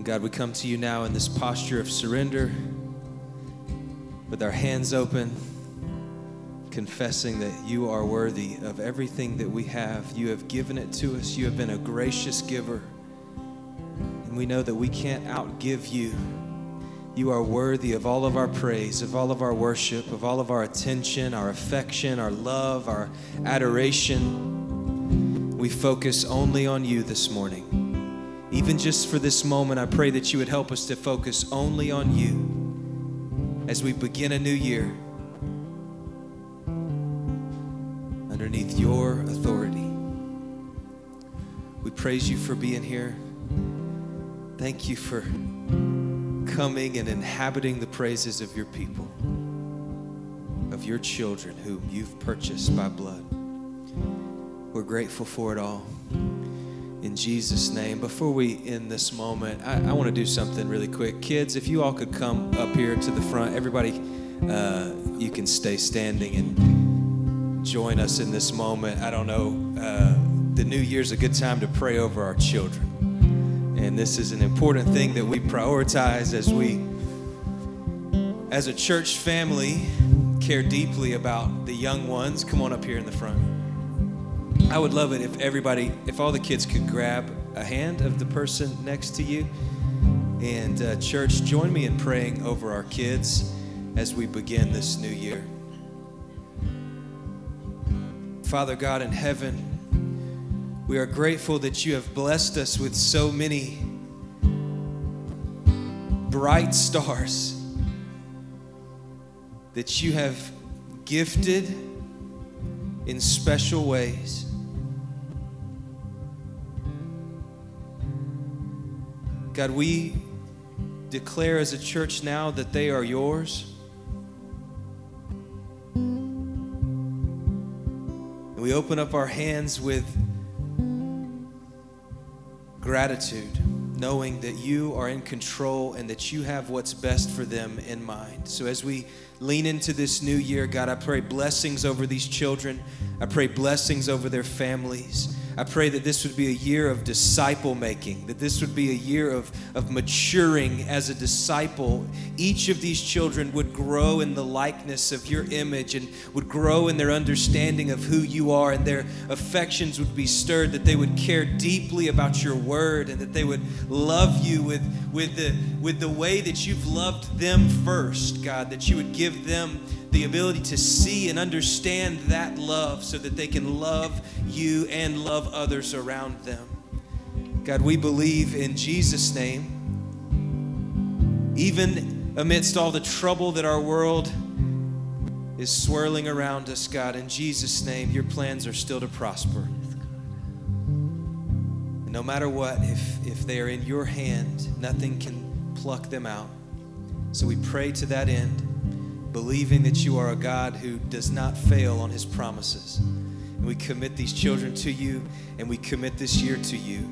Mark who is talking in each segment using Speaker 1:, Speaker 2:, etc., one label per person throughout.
Speaker 1: And God, we come to you now in this posture of surrender with our hands open, confessing that you are worthy of everything that we have. You have given it to us, you have been a gracious giver. And we know that we can't outgive you. You are worthy of all of our praise, of all of our worship, of all of our attention, our affection, our love, our adoration. We focus only on you this morning. Even just for this moment, I pray that you would help us to focus only on you as we begin a new year underneath your authority. We praise you for being here. Thank you for coming and inhabiting the praises of your people, of your children whom you've purchased by blood. We're grateful for it all. In Jesus' name. Before we end this moment, I, I want to do something really quick. Kids, if you all could come up here to the front, everybody, uh, you can stay standing and join us in this moment. I don't know, uh, the new year's a good time to pray over our children. And this is an important thing that we prioritize as we, as a church family, care deeply about the young ones. Come on up here in the front. I would love it if everybody, if all the kids could grab a hand of the person next to you. And, uh, church, join me in praying over our kids as we begin this new year. Father God in heaven, we are grateful that you have blessed us with so many bright stars that you have gifted in special ways. God, we declare as a church now that they are yours. And we open up our hands with gratitude, knowing that you are in control and that you have what's best for them in mind. So as we lean into this new year, God, I pray blessings over these children. I pray blessings over their families. I pray that this would be a year of disciple making, that this would be a year of, of maturing as a disciple. Each of these children would grow in the likeness of your image and would grow in their understanding of who you are, and their affections would be stirred, that they would care deeply about your word, and that they would love you with, with, the, with the way that you've loved them first, God, that you would give them the ability to see and understand that love so that they can love you and love others around them. God, we believe in Jesus' name, even amidst all the trouble that our world is swirling around us, God, in Jesus' name, your plans are still to prosper. And no matter what, if, if they are in your hand, nothing can pluck them out. So we pray to that end believing that you are a God who does not fail on his promises. And we commit these children to you and we commit this year to you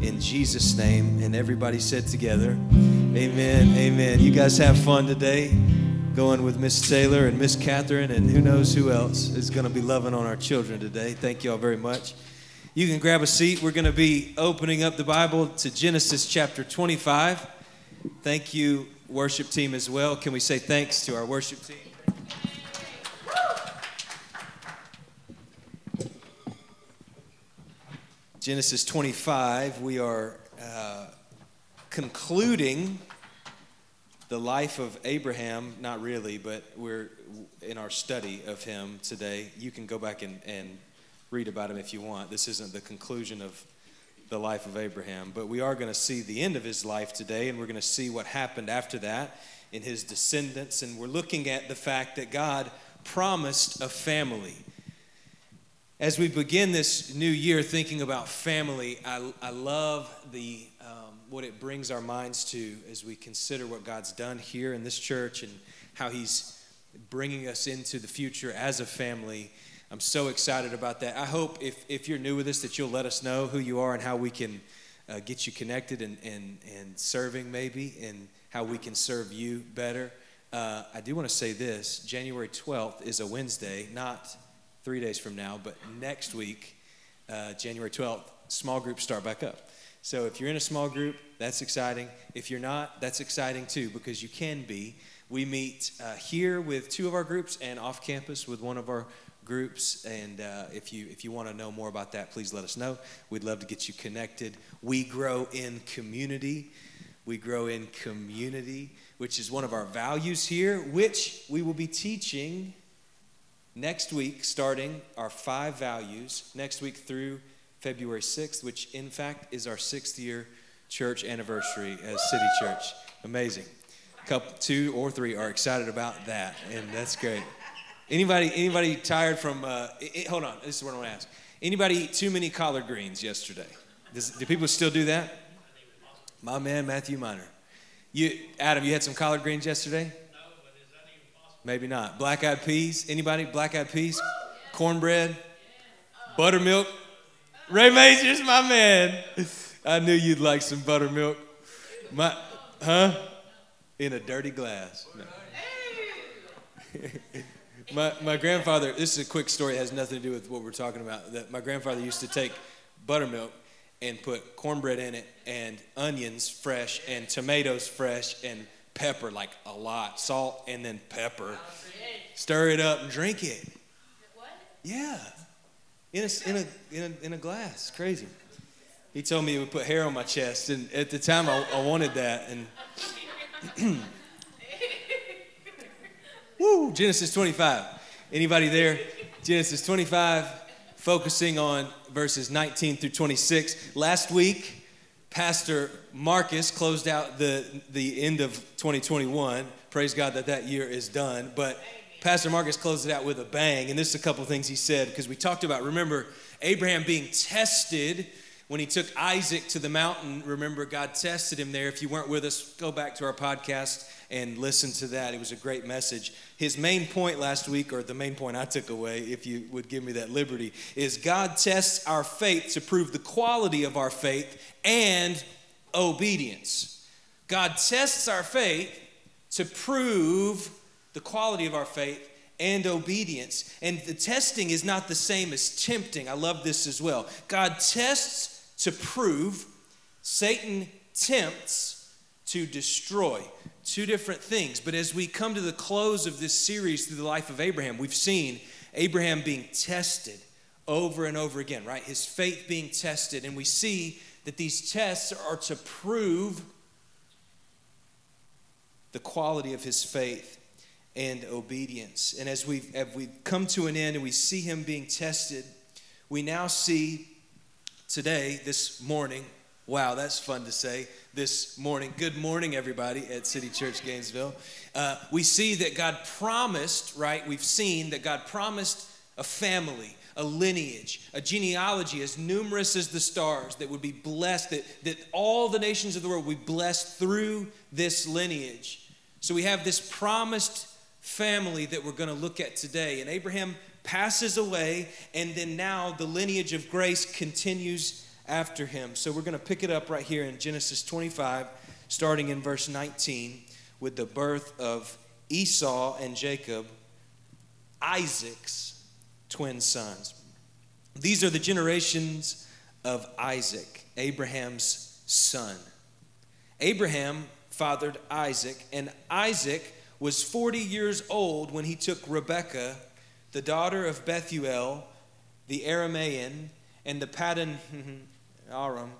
Speaker 1: in Jesus' name. And everybody said together, Amen, amen. You guys have fun today going with Miss Taylor and Miss Catherine, and who knows who else is going to be loving on our children today. Thank you all very much. You can grab a seat. We're going to be opening up the Bible to Genesis chapter 25. Thank you worship team as well. Can we say thanks to our worship team? Genesis 25, we are uh, concluding the life of Abraham, not really, but we're in our study of him today. You can go back and, and read about him if you want. This isn't the conclusion of the life of Abraham. But we are going to see the end of his life today, and we're going to see what happened after that in his descendants. And we're looking at the fact that God promised a family. As we begin this new year thinking about family, I, I love the, um, what it brings our minds to as we consider what God's done here in this church and how he's bringing us into the future as a family I'm so excited about that. I hope if, if you're new with us that you'll let us know who you are and how we can uh, get you connected and, and, and serving maybe and how we can serve you better. Uh, I do want to say this January 12th is a Wednesday, not three days from now, but next week, uh, January 12th, small groups start back up. So if you're in a small group, that's exciting. If you're not, that's exciting too because you can be. We meet uh, here with two of our groups and off campus with one of our groups. And uh, if you if you want to know more about that, please let us know. We'd love to get you connected. We grow in community. We grow in community, which is one of our values here, which we will be teaching next week, starting our five values next week through February 6th, which in fact is our sixth year church anniversary as City Church. Amazing. Couple, two or three are excited about that, and that's great. Anybody, anybody tired from? Uh, it, hold on, this is what I want to ask. Anybody eat too many collard greens yesterday? Does, do people still do that? My man, Matthew Miner. You, Adam, you had some collard greens yesterday? Maybe not. Black eyed peas. Anybody? Black eyed peas? Cornbread? Buttermilk? Ray Majors, my man. I knew you'd like some buttermilk. My, huh? In a dirty glass. No. my, my grandfather, this is a quick story, it has nothing to do with what we're talking about. That my grandfather used to take buttermilk and put cornbread in it and onions fresh and tomatoes fresh and pepper, like a lot, salt and then pepper. Stir it up and drink it.
Speaker 2: What?
Speaker 1: Yeah. In a, in a, in a, in a glass. Crazy. He told me he would put hair on my chest, and at the time I, I wanted that. And woo, Genesis 25. Anybody there? Genesis 25, focusing on verses 19 through 26. Last week, Pastor Marcus closed out the, the end of 2021. Praise God that that year is done. But Pastor Marcus closed it out with a bang. And this is a couple things he said because we talked about, remember, Abraham being tested when he took Isaac to the mountain. Remember, God tested him there. If you weren't with us, go back to our podcast and listen to that. It was a great message. His main point last week, or the main point I took away, if you would give me that liberty, is God tests our faith to prove the quality of our faith and obedience. God tests our faith to prove the quality of our faith and obedience. And the testing is not the same as tempting. I love this as well. God tests to prove, Satan tempts to destroy. Two different things. But as we come to the close of this series through the life of Abraham, we've seen Abraham being tested over and over again, right? His faith being tested. And we see that these tests are to prove the quality of his faith and obedience. And as we've, as we've come to an end and we see him being tested, we now see today, this morning, wow, that's fun to say, this morning. Good morning, everybody at City Church Gainesville. Uh, we see that God promised, right? We've seen that God promised a family, a lineage, a genealogy as numerous as the stars that would be blessed, that, that all the nations of the world would be blessed through this lineage. So we have this promised family that we're going to look at today. And Abraham passes away, and then now the lineage of grace continues after him. So we're going to pick it up right here in Genesis 25, starting in verse 19, with the birth of Esau and Jacob, Isaac's twin sons. These are the generations of Isaac, Abraham's son. Abraham fathered Isaac, and Isaac was 40 years old when he took Rebekah, the daughter of Bethuel, the Aramaean, and the Paddan Aram,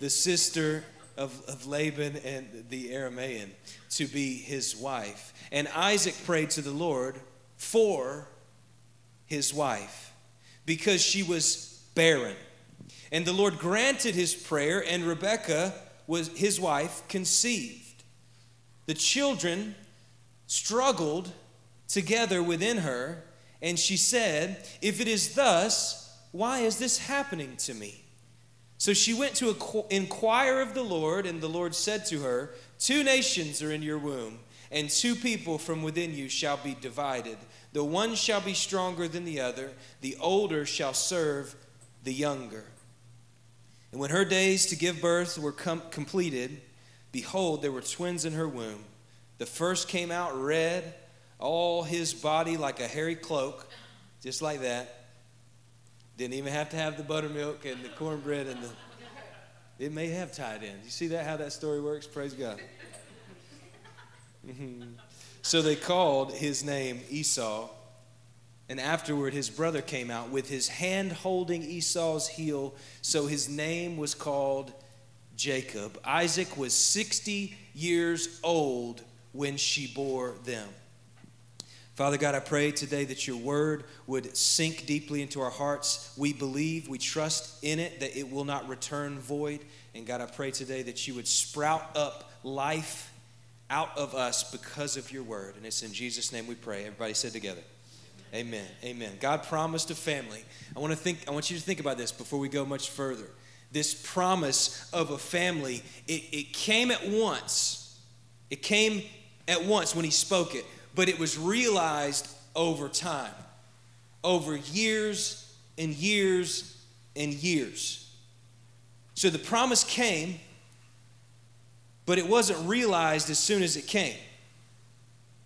Speaker 1: the sister of, of Laban and the Aramaean, to be his wife. And Isaac prayed to the Lord for his wife because she was barren. And the Lord granted his prayer, and Rebekah was his wife conceived. The children struggled together within her, and she said, If it is thus, why is this happening to me? So she went to inquire of the Lord, and the Lord said to her, Two nations are in your womb, and two people from within you shall be divided. The one shall be stronger than the other, the older shall serve the younger. And when her days to give birth were com- completed, behold, there were twins in her womb. The first came out red, all his body like a hairy cloak, just like that. Didn't even have to have the buttermilk and the cornbread and the. It may have tied in. You see that how that story works? Praise God. Mm-hmm. so they called his name Esau, and afterward his brother came out with his hand holding Esau's heel, so his name was called Jacob. Isaac was 60 years old when she bore them. Father God, I pray today that your word would sink deeply into our hearts. We believe, we trust in it, that it will not return void. And God, I pray today that you would sprout up life out of us because of your word. And it's in Jesus' name we pray. Everybody said together. Amen. Amen. God promised a family. I want to think, I want you to think about this before we go much further. This promise of a family, it, it came at once. It came at once when he spoke it but it was realized over time, over years and years and years. So the promise came, but it wasn't realized as soon as it came.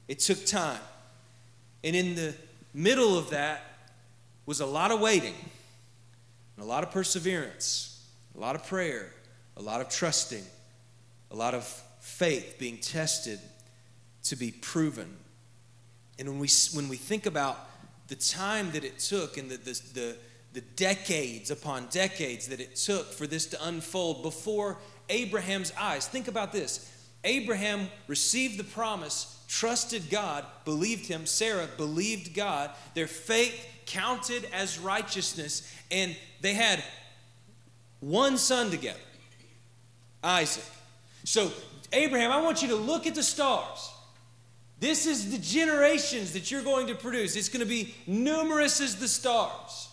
Speaker 1: It took time. And in the middle of that was a lot of waiting, and a lot of perseverance, a lot of prayer, a lot of trusting, a lot of faith being tested to be proven. And when we, when we think about the time that it took and the, the, the, the decades upon decades that it took for this to unfold before Abraham's eyes, think about this. Abraham received the promise, trusted God, believed him. Sarah believed God. Their faith counted as righteousness, and they had one son together, Isaac. So, Abraham, I want you to look at the stars. This is the generations that you're going to produce. It's going to be numerous as the stars.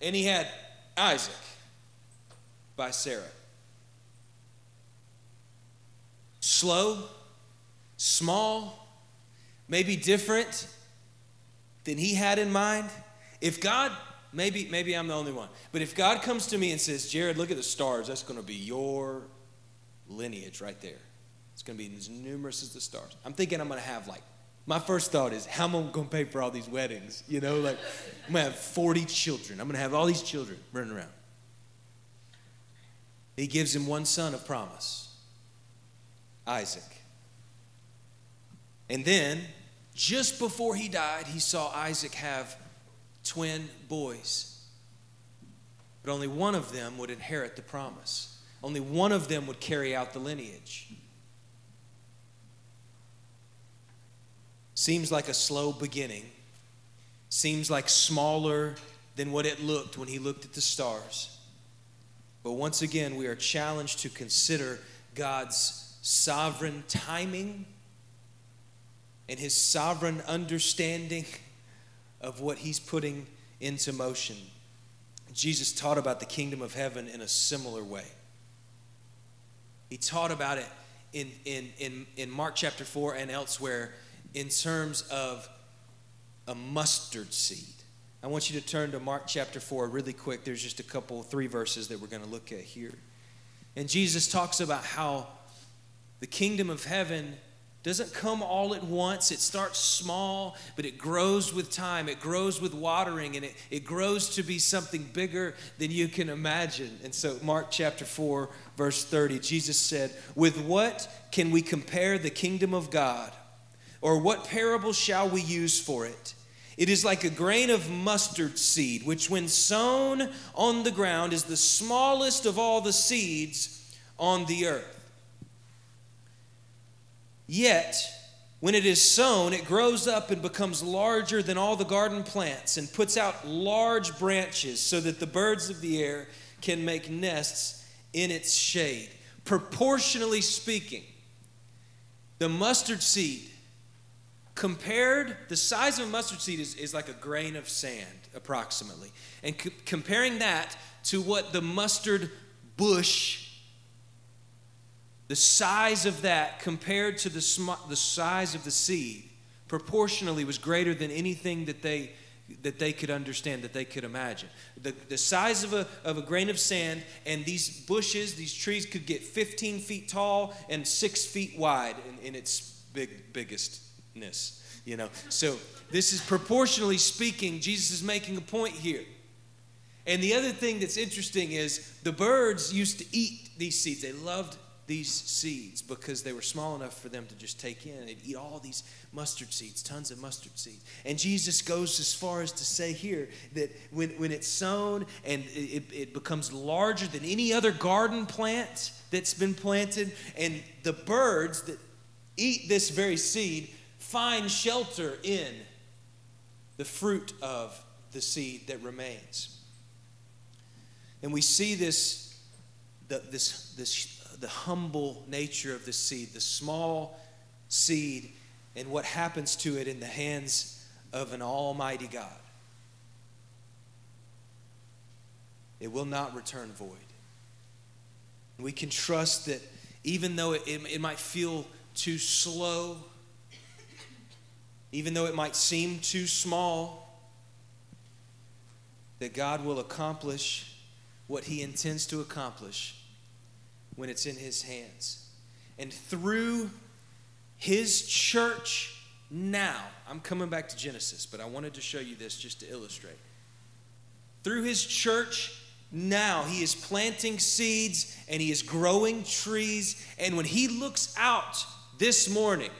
Speaker 1: And he had Isaac by Sarah. Slow, small, maybe different than he had in mind. If God, maybe, maybe I'm the only one, but if God comes to me and says, Jared, look at the stars, that's going to be your lineage right there. It's going to be as numerous as the stars. I'm thinking I'm going to have like, my first thought is, how am I going to pay for all these weddings? You know, like, I'm going to have 40 children. I'm going to have all these children running around. He gives him one son of promise, Isaac. And then, just before he died, he saw Isaac have twin boys. But only one of them would inherit the promise. Only one of them would carry out the lineage. Seems like a slow beginning, seems like smaller than what it looked when he looked at the stars. But once again, we are challenged to consider God's sovereign timing and his sovereign understanding of what he's putting into motion. Jesus taught about the kingdom of heaven in a similar way. He taught about it in, in, in, in Mark chapter 4 and elsewhere in terms of a mustard seed. I want you to turn to Mark chapter 4 really quick. There's just a couple, three verses that we're going to look at here. And Jesus talks about how the kingdom of heaven doesn't come all at once. It starts small, but it grows with time. It grows with watering, and it, it grows to be something bigger than you can imagine. And so, Mark chapter 4, verse 30, Jesus said, With what can we compare the kingdom of God? Or what parable shall we use for it? It is like a grain of mustard seed, which, when sown on the ground, is the smallest of all the seeds on the earth. Yet, when it is sown, it grows up and becomes larger than all the garden plants and puts out large branches so that the birds of the air can make nests in its shade. Proportionally speaking, the mustard seed compared the size of a mustard seed is, is like a grain of sand approximately. And comparing that to what the mustard bush the size of that compared to the, sm- the size of the seed proportionally was greater than anything that they that they could understand that they could imagine. The, the size of a, of a grain of sand and these bushes these trees could get 15 feet tall and 6 feet wide in, in its big biggest you know. So this is proportionally speaking, Jesus is making a point here. And the other thing that's interesting is the birds used to eat these seeds. They loved these seeds because they were small enough for them to just take in. They'd eat all these mustard seeds, tons of mustard seeds. And Jesus goes as far as to say here that when, when it's sown and it, it becomes larger than any other garden plant that's been planted, and the birds that eat this very seed find shelter in the fruit of the seed that remains. And we see this, the, this, this the humble nature of the seed, the small seed, and what happens to it in the hands of an almighty God. It will not return void. We can trust that even though it, it, it might feel too slow, even though it might seem too small, that God will accomplish what He intends to accomplish when it's in His hands. And through His church now, I'm coming back to Genesis, but I wanted to show you this just to illustrate. Through His church now, He is planting seeds and He is growing trees. And when He looks out this morning,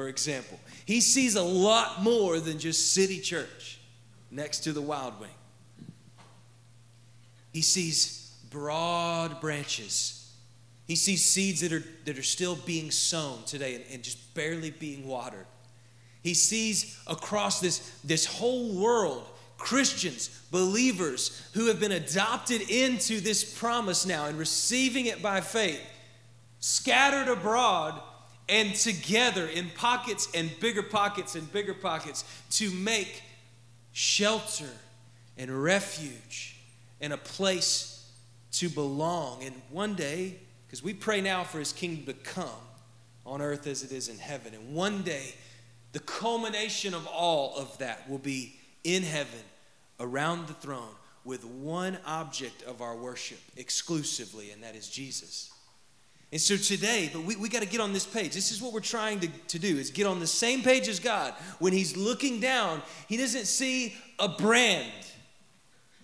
Speaker 1: for example, He sees a lot more than just City Church next to the Wild Wing. He sees broad branches he sees seeds that are, that are still being sown today and, and just barely being watered. He sees across this, this whole world Christians, believers who have been adopted into this promise now and receiving it by faith, scattered abroad and together in pockets and bigger pockets and bigger pockets to make shelter and refuge and a place to belong. And one day, because we pray now for his kingdom to come on earth as it is in heaven. And one day, the culmination of all of that will be in heaven around the throne with one object of our worship exclusively, and that is Jesus. And so today, but we, we got to get on this page. This is what we're trying to, to do is get on the same page as God. When he's looking down, he doesn't see a brand,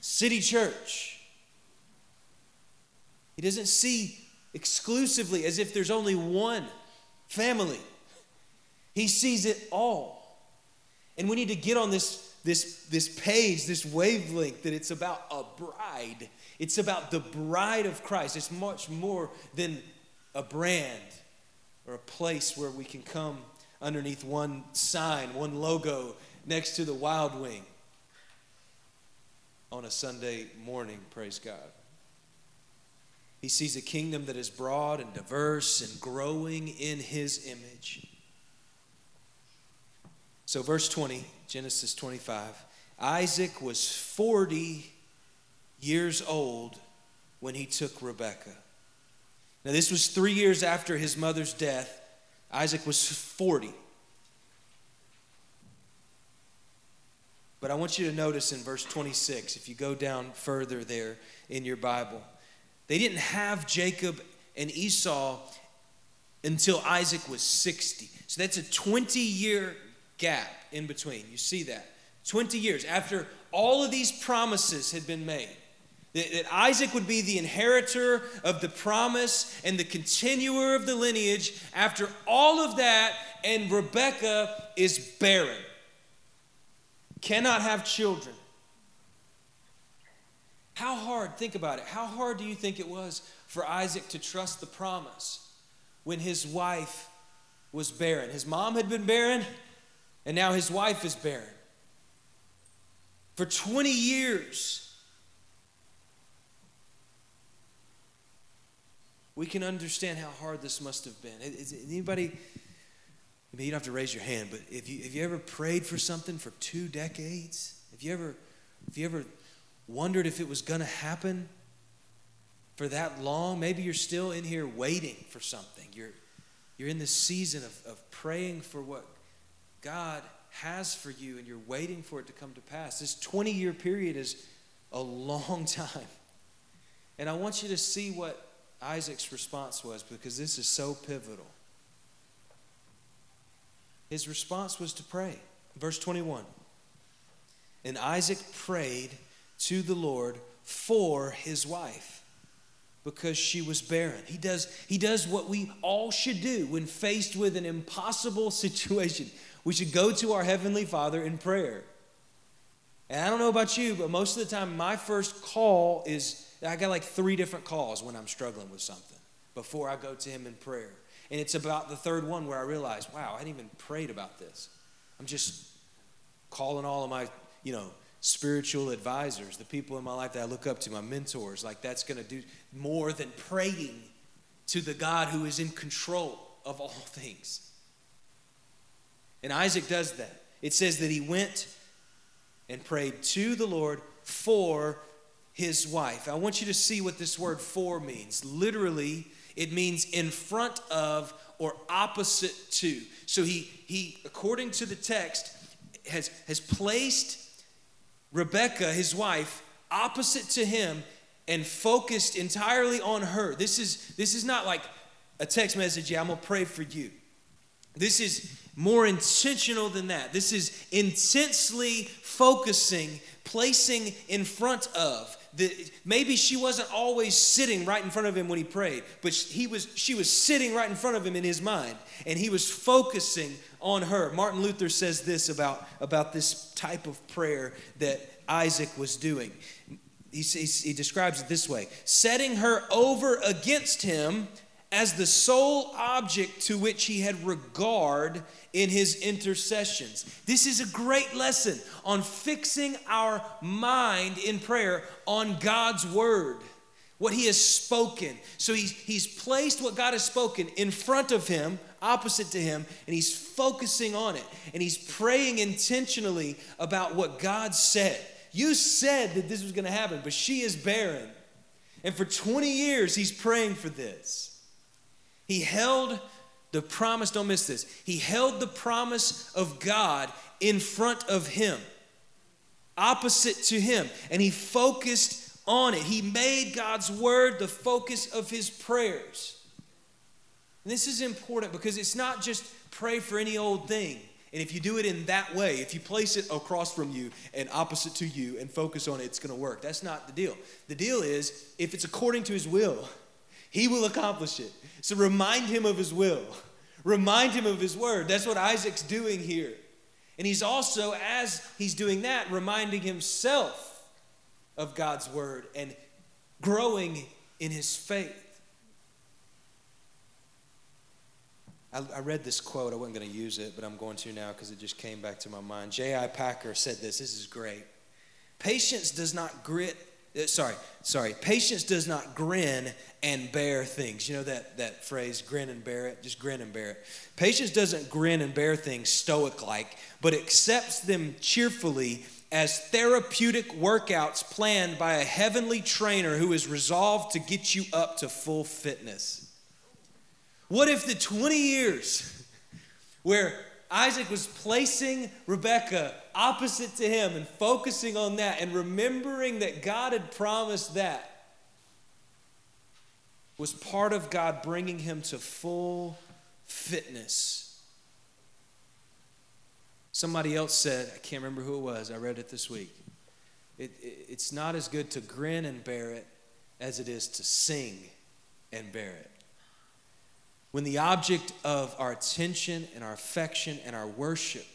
Speaker 1: city church. He doesn't see exclusively as if there's only one family. He sees it all. And we need to get on this, this, this page, this wavelength that it's about a bride. It's about the bride of Christ. It's much more than a brand or a place where we can come underneath one sign, one logo next to the Wild Wing on a Sunday morning, praise God. He sees a kingdom that is broad and diverse and growing in his image. So, verse 20, Genesis 25 Isaac was 40 years old when he took Rebekah. Now, this was three years after his mother's death. Isaac was 40. But I want you to notice in verse 26, if you go down further there in your Bible, they didn't have Jacob and Esau until Isaac was 60. So that's a 20 year gap in between. You see that? 20 years after all of these promises had been made. That, Isaac would be the inheritor of the promise and the continuer of the lineage. After all of that, and Rebekah is barren, cannot have children. How hard, think about it, how hard do you think it was for Isaac to trust the promise when his wife was barren? His mom had been barren, and now his wife is barren. For 20 years, we can understand how hard this must have been. Is anybody, I mean, you don't have to raise your hand, but if you, have you ever prayed for something for two decades? Have you ever, have you ever wondered if it was going to happen for that long. Maybe you're still in here waiting for something. You're, you're in this season of, of praying for what God has for you and you're waiting for it to come to pass. This 20 year period is a long time. And I want you to see what Isaac's response was because this is so pivotal. His response was to pray. Verse 21 And Isaac prayed to the Lord for his wife because she was barren. He does, he does what we all should do when faced with an impossible situation. We should go to our Heavenly Father in prayer. And I don't know about you, but most of the time, my first call is I got like three different calls when I'm struggling with something before I go to Him in prayer. And it's about the third one where I realize, wow, I hadn't even prayed about this. I'm just calling all of my, you know, spiritual advisors, the people in my life that I look up to, my mentors. Like that's going to do more than praying to the God who is in control of all things. And Isaac does that. It says that he went and prayed to the Lord for his wife. I want you to see what this word for means. Literally, it means in front of or opposite to. So he he according to the text has has placed Rebecca, his wife, opposite to him and focused entirely on her. This is this is not like a text message, yeah, I'm going to pray for you. This is more intentional than that. This is intensely focusing, placing in front of the, maybe she wasn't always sitting right in front of him when he prayed, but he was, she was sitting right in front of him in his mind, and he was focusing on her. Martin Luther says this about, about this type of prayer that Isaac was doing. He, he, he describes it this way setting her over against him as the sole object to which he had regard in his intercessions. This is a great lesson on fixing our mind in prayer on God's word, what he has spoken. So he's, he's placed what God has spoken in front of him, opposite to him, and he's focusing on it. And he's praying intentionally about what God said. You said that this was going to happen, but she is barren. And for 20 years, he's praying for this. He held the promise, don't miss this. He held the promise of God in front of him, opposite to him, and he focused on it. He made God's word the focus of his prayers. And this is important because it's not just pray for any old thing. And if you do it in that way, if you place it across from you and opposite to you and focus on it, it's going to work. That's not the deal. The deal is if it's according to his will, he will accomplish it. So remind him of his will, remind him of his word. That's what Isaac's doing here. And he's also, as he's doing that, reminding himself of God's word and growing in his faith. I, I read this quote. I wasn't going to use it, but I'm going to now because it just came back to my mind. J.I. Packer said this. This is great. Patience does not grit Uh, sorry, sorry. Patience does not grin and bear things. You know that, that phrase, grin and bear it? Just grin and bear it. Patience doesn't grin and bear things stoic like, but accepts them cheerfully as therapeutic workouts planned by a heavenly trainer who is resolved to get you up to full fitness. What if the 20 years where Isaac was placing Rebekah opposite to him and focusing on that and remembering that God had promised that was part of God bringing him to full fitness. Somebody else said, I can't remember who it was, I read it this week. It, it, it's not as good to grin and bear it as it is to sing and bear it. When the object of our attention and our affection and our worship,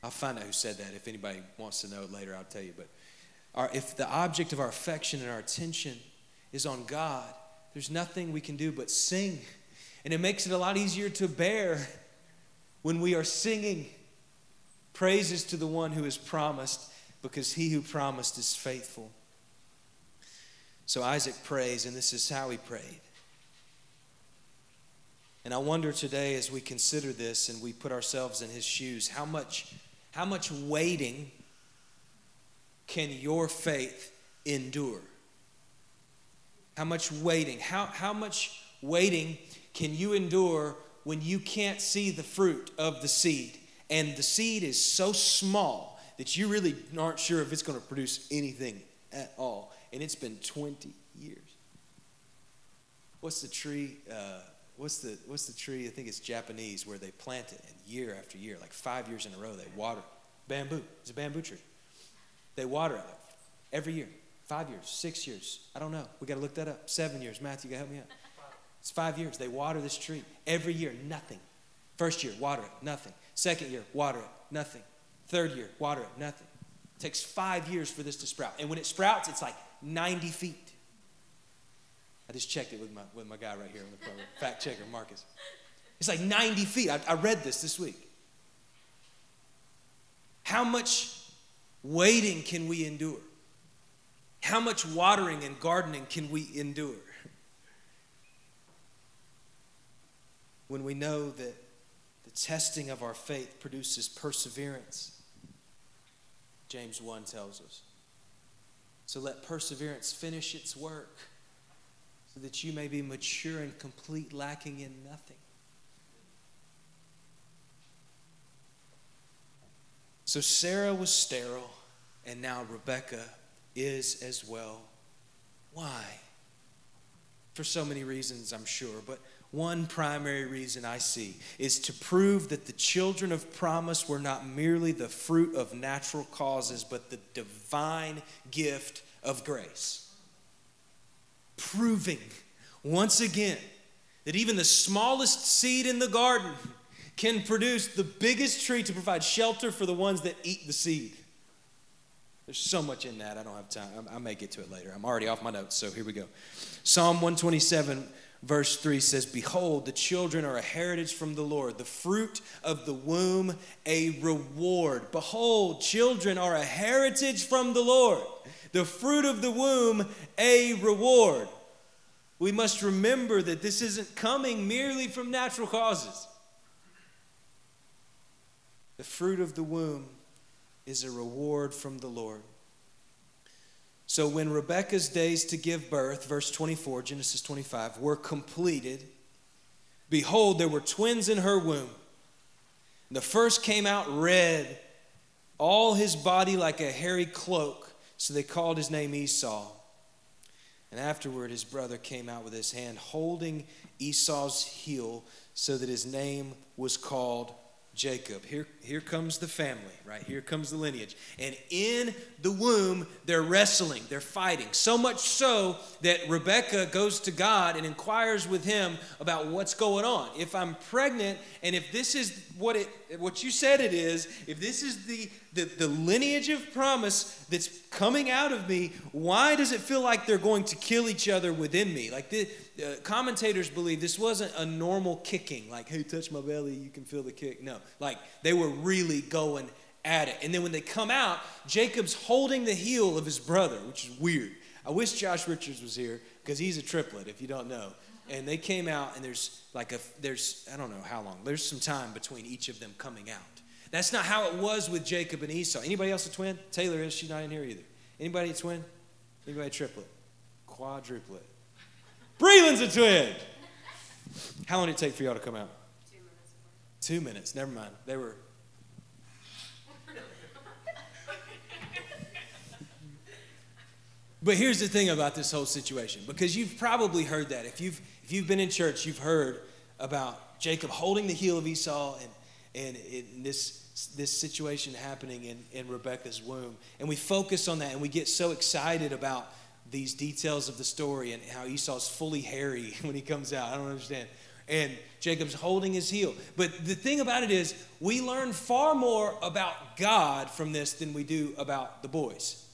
Speaker 1: I'll find out who said that. If anybody wants to know it later, I'll tell you. But our, if the object of our affection and our attention is on God, there's nothing we can do but sing. And it makes it a lot easier to bear when we are singing praises to the one who has promised, because he who promised is faithful. So Isaac prays, and this is how he prayed. And I wonder today, as we consider this and we put ourselves in his shoes, how much, how much waiting can your faith endure? How much waiting? How, how much waiting can you endure when you can't see the fruit of the seed? And the seed is so small that you really aren't sure if it's going to produce anything at all. And it's been 20 years. What's the tree? Uh, what's the what's the tree? I think it's Japanese where they plant it and year after year, like five years in a row, they water bamboo. It's a bamboo tree. They water it Every year. Five years, six years. I don't know. We got to look that up. Seven years. Matthew, you got to help me out. It's five years. They water this tree. Every year, nothing. First year, water it, nothing. Second year, water it, nothing. Third year, water it, nothing. It takes five years for this to sprout. And when it sprouts, it's like 90 feet. I just checked it with my, with my guy right here, on the fact checker, Marcus. It's like 90 feet. I, I read this this week. How much waiting can we endure? How much watering and gardening can we endure? When we know that the testing of our faith produces perseverance, James 1 tells us. So let perseverance finish its work so that you may be mature and complete, lacking in nothing. So Sarah was sterile, and now Rebecca is as well. Why? For so many reasons, I'm sure, but one primary reason I see is to prove that the children of promise were not merely the fruit of natural causes, but the divine gift of grace. Proving once again that even the smallest seed in the garden can produce the biggest tree to provide shelter for the ones that eat the seed. There's so much in that. I don't have time. I may get to it later. I'm already off my notes, so here we go. Psalm 127 verse 3 says, Behold, the children are a heritage from the Lord, the fruit of the womb, a reward. Behold, children are a heritage from the Lord, the fruit of the womb, a reward. We must remember that this isn't coming merely from natural causes. The fruit of the womb is a reward from the Lord. So when Rebekah's days to give birth, verse 24, Genesis 25, were completed, behold, there were twins in her womb. The first came out red, all his body like a hairy cloak, so they called his name Esau. And afterward, his brother came out with his hand holding Esau's heel, so that his name was called Jacob. Here, here comes the family, right? Here comes the lineage. And in the womb, they're wrestling, they're fighting. So much so that Rebecca goes to God and inquires with him about what's going on. If I'm pregnant, and if this is what it what you said it is, if this is the, the, the lineage of promise that's coming out of me, why does it feel like they're going to kill each other within me? Like the uh, commentators believe this wasn't a normal kicking, like, hey, touch my belly, you can feel the kick. No, like they were really going at it. And then when they come out, Jacob's holding the heel of his brother, which is weird. I wish Josh Richards was here because he's a triplet, if you don't know. And they came out, and there's like a, there's, I don't know how long, there's some time between each of them coming out. That's not how it was with Jacob and Esau. Anybody else a twin? Taylor is, she's not in here either. Anybody a twin? Anybody a triplet? Quadruplet. Breland's a twin. How long did it take for y'all to come out? Two minutes. Two minutes. Never mind. They were. but here's the thing about this whole situation, because you've probably heard that. If you've if you've been in church, you've heard about Jacob holding the heel of Esau and and in this this situation happening in, in Rebecca's womb. And we focus on that and we get so excited about these details of the story and how Esau's fully hairy when he comes out. I don't understand. And Jacob's holding his heel. But the thing about it is, we learn far more about God from this than we do about the boys.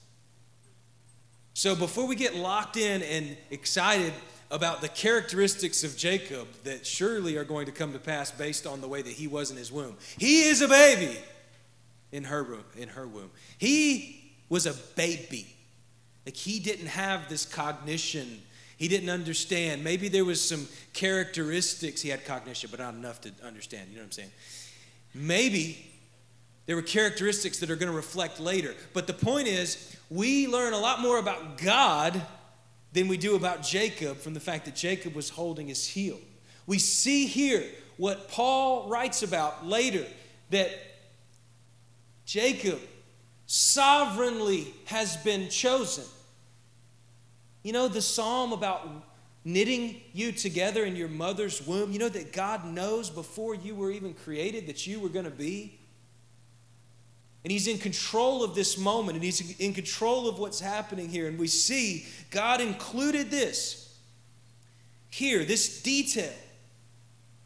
Speaker 1: So before we get locked in and excited about the characteristics of Jacob that surely are going to come to pass based on the way that he was in his womb, he is a baby in her, room, in her womb. He was a baby. Like he didn't have this cognition. He didn't understand. Maybe there was some characteristics. He had cognition, but not enough to understand. You know what I'm saying? Maybe there were characteristics that are going to reflect later. But the point is, we learn a lot more about God than we do about Jacob from the fact that Jacob was holding his heel. We see here what Paul writes about later that Jacob sovereignly has been chosen. You know, the psalm about knitting you together in your mother's womb, you know that God knows before you were even created that you were going to be And he's in control of this moment and he's in control of what's happening here. And we see God included this here, this detail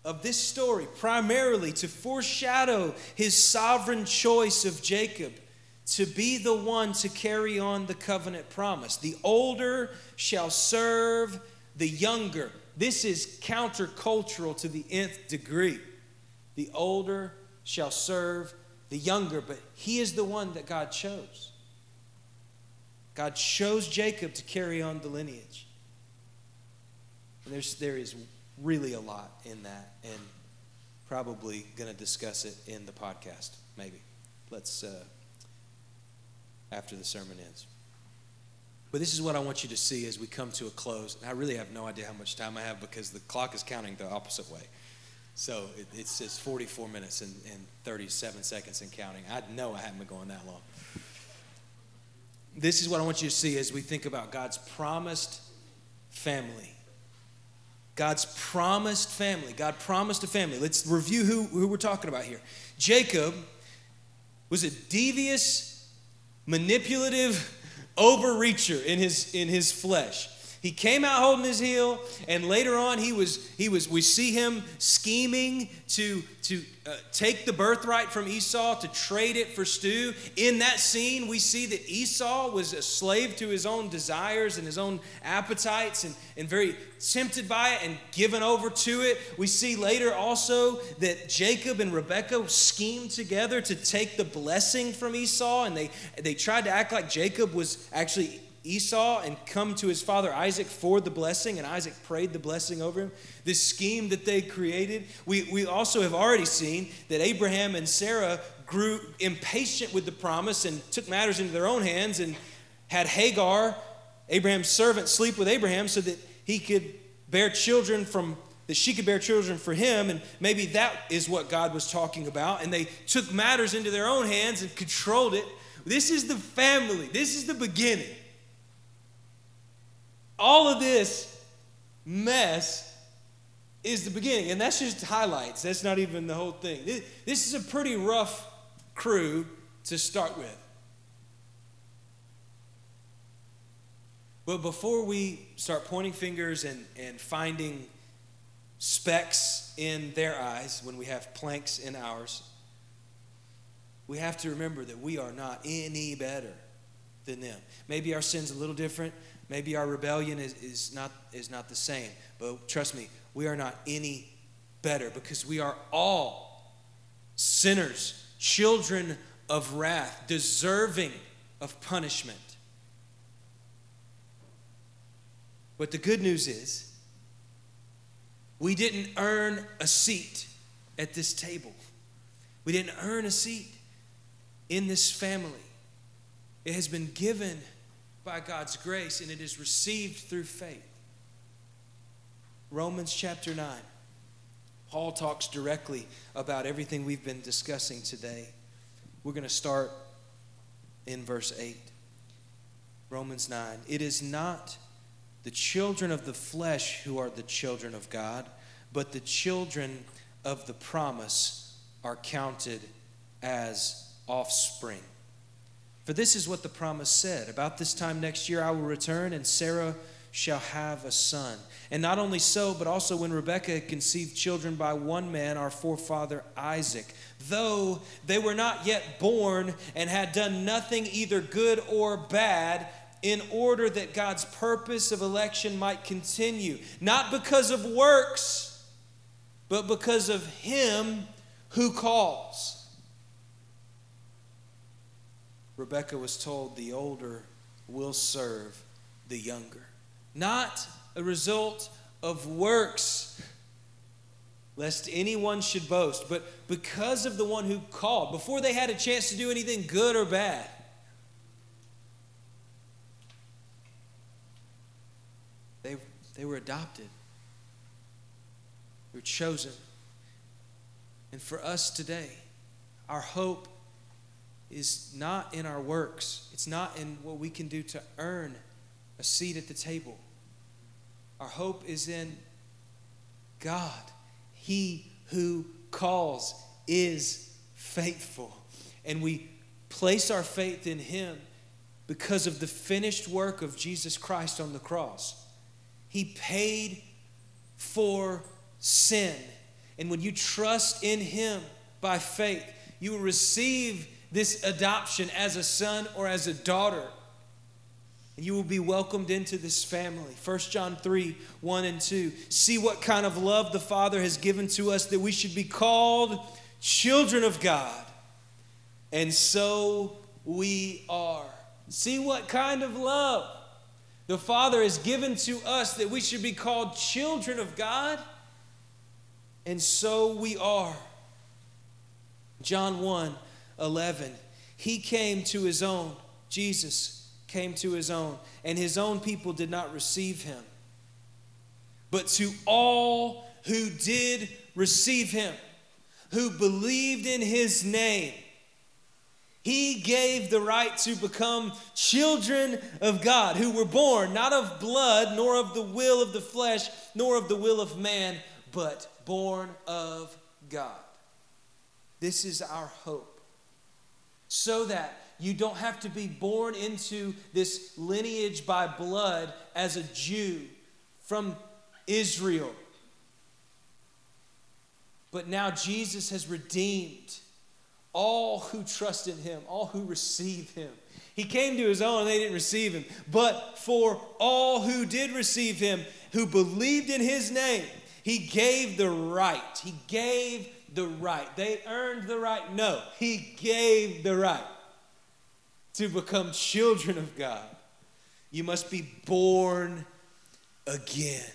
Speaker 1: of this story, primarily to foreshadow his sovereign choice of Jacob to be the one to carry on the covenant promise. The older shall serve the younger. This is countercultural to the nth degree. The older shall serve the younger, but he is the one that God chose. God chose Jacob to carry on the lineage. And there's, there is really a lot in that, and probably going to discuss it in the podcast, maybe. Let's, uh, after the sermon ends. But this is what I want you to see as we come to a close. And I really have no idea how much time I have because the clock is counting the opposite way. So it, says 44 minutes and, and 37 seconds and counting. I know I haven't been going that long. This is what I want you to see as we think about God's promised family. God's promised family. God promised a family. Let's review who, who we're talking about here. Jacob was a devious, manipulative, overreacher in his in his flesh. He came out holding his heel, and later on, he was, he was we see him scheming to, to uh, take the birthright from Esau to trade it for stew. In that scene, we see that Esau was a slave to his own desires and his own appetites and, and very tempted by it and given over to it. We see later also that Jacob and Rebekah schemed together to take the blessing from Esau, and they, they tried to act like Jacob was actually Esau and come to his father Isaac for the blessing, and Isaac prayed the blessing over him. This scheme that they created. We, we also have already seen that Abraham and Sarah grew impatient with the promise and took matters into their own hands and had Hagar, Abraham's servant, sleep with Abraham so that he could bear children from that she could bear children for him and maybe that is what God was talking about and they took matters into their own hands and controlled it. This is the family. This is the beginning all of this mess is the beginning. And that's just highlights. That's not even the whole thing. This is a pretty rough crew to start with. But before we start pointing fingers and, and finding specks in their eyes when we have planks in ours, we have to remember that we are not any better than them. Maybe our sin's a little different. Maybe our rebellion is, is, not, is not the same, but trust me, we are not any better because we are all sinners, children of wrath, deserving of punishment. But the good news is, we didn't earn a seat at this table. We didn't earn a seat in this family. It has been given by God's grace and it is received through faith. Romans chapter 9. Paul talks directly about everything we've been discussing today. We're going to start in verse 8. Romans 9. It is not the children of the flesh who are the children of God, but the children of the promise are counted as offspring. For this is what the promise said About this time next year I will return, and Sarah shall have a son. And not only so, but also when Rebekah conceived children by one man, our forefather Isaac, though they were not yet born and had done nothing either good or bad, in order that God's purpose of election might continue, not because of works, but because of Him who calls. Rebecca was told the older will serve the younger. Not a result of works, lest anyone should boast, but because of the one who called, before they had a chance to do anything good or bad. They, they were adopted, they were chosen. And for us today, our hope is not in our works, it's not in what we can do to earn a seat at the table. Our hope is in God. He who calls is faithful. And we place our faith in Him because of the finished work of Jesus Christ on the cross. He paid for sin. And when you trust in Him by faith, you will receive this adoption as a son or as a daughter. And you will be welcomed into this family. 1 John 3 1 and 2. See what kind of love the Father has given to us that we should be called children of God. And so we are. See what kind of love the Father has given to us that we should be called children of God. And so we are. John 1 11. He came to his own, Jesus came to his own, and his own people did not receive him. But to all who did receive him, who believed in his name, he gave the right to become children of God, who were born not of blood, nor of the will of the flesh, nor of the will of man, but born of God. This is our hope. So that you don't have to be born into this lineage by blood as a Jew from Israel. But now Jesus has redeemed all who trust in him, all who receive him. He came to his own and they didn't receive him. But for all who did receive him, who believed in his name, he gave the right. He gave the right. They earned the right. No, he gave the right to become children of God. You must be born again.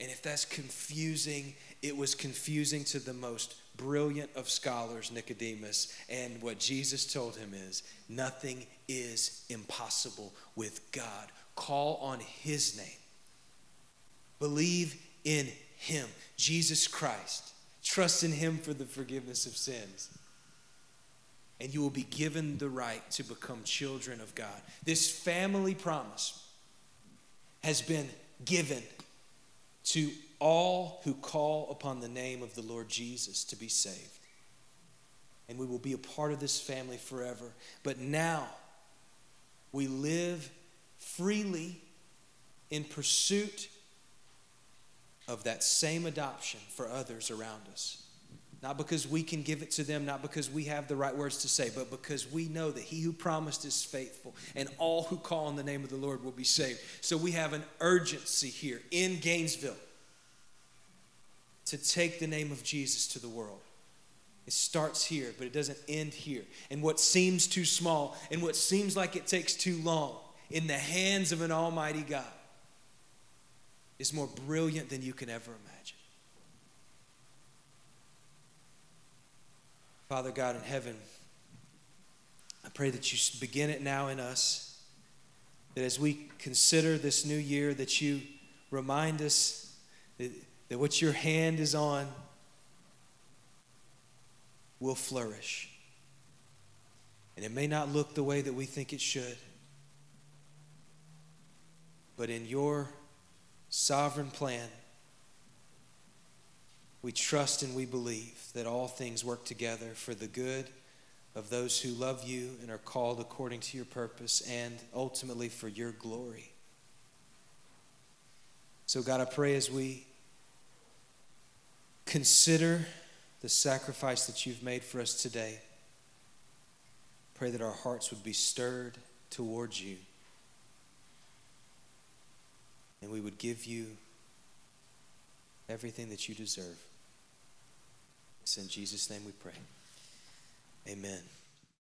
Speaker 1: And if that's confusing, it was confusing to the most brilliant of scholars, Nicodemus. And what Jesus told him is nothing is impossible with God. Call on his name, believe in him, Jesus Christ. Trust in him for the forgiveness of sins. And you will be given the right to become children of God. This family promise has been given to all who call upon the name of the Lord Jesus to be saved. And we will be a part of this family forever. But now we live freely in pursuit of that same adoption for others around us. Not because we can give it to them, not because we have the right words to say, but because we know that he who promised is faithful and all who call on the name of the Lord will be saved. So we have an urgency here in Gainesville to take the name of Jesus to the world. It starts here, but it doesn't end here. And what seems too small and what seems like it takes too long in the hands of an almighty God is more brilliant than you can ever imagine. Father God in heaven, I pray that you begin it now in us, that as we consider this new year, that you remind us that that what your hand is on will flourish. And it may not look the way that we think it should, but in your sovereign plan, we trust and we believe that all things work together for the good of those who love you and are called according to your purpose and ultimately for your glory. So, God, I pray as we consider the sacrifice that you've made for us today. Pray that our hearts would be stirred towards you and we would give you everything that you deserve. It's in Jesus' name we pray. Amen.